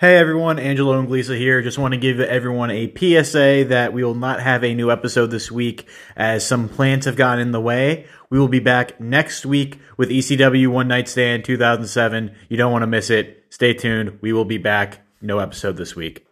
Hey everyone, Angelo Inglisa here. Just want to give everyone a PSA that we will not have a new episode this week as some plans have gotten in the way. We will be back next week with ECW One Night Stand 2007. You don't want to miss it. Stay tuned. We will be back. No episode this week.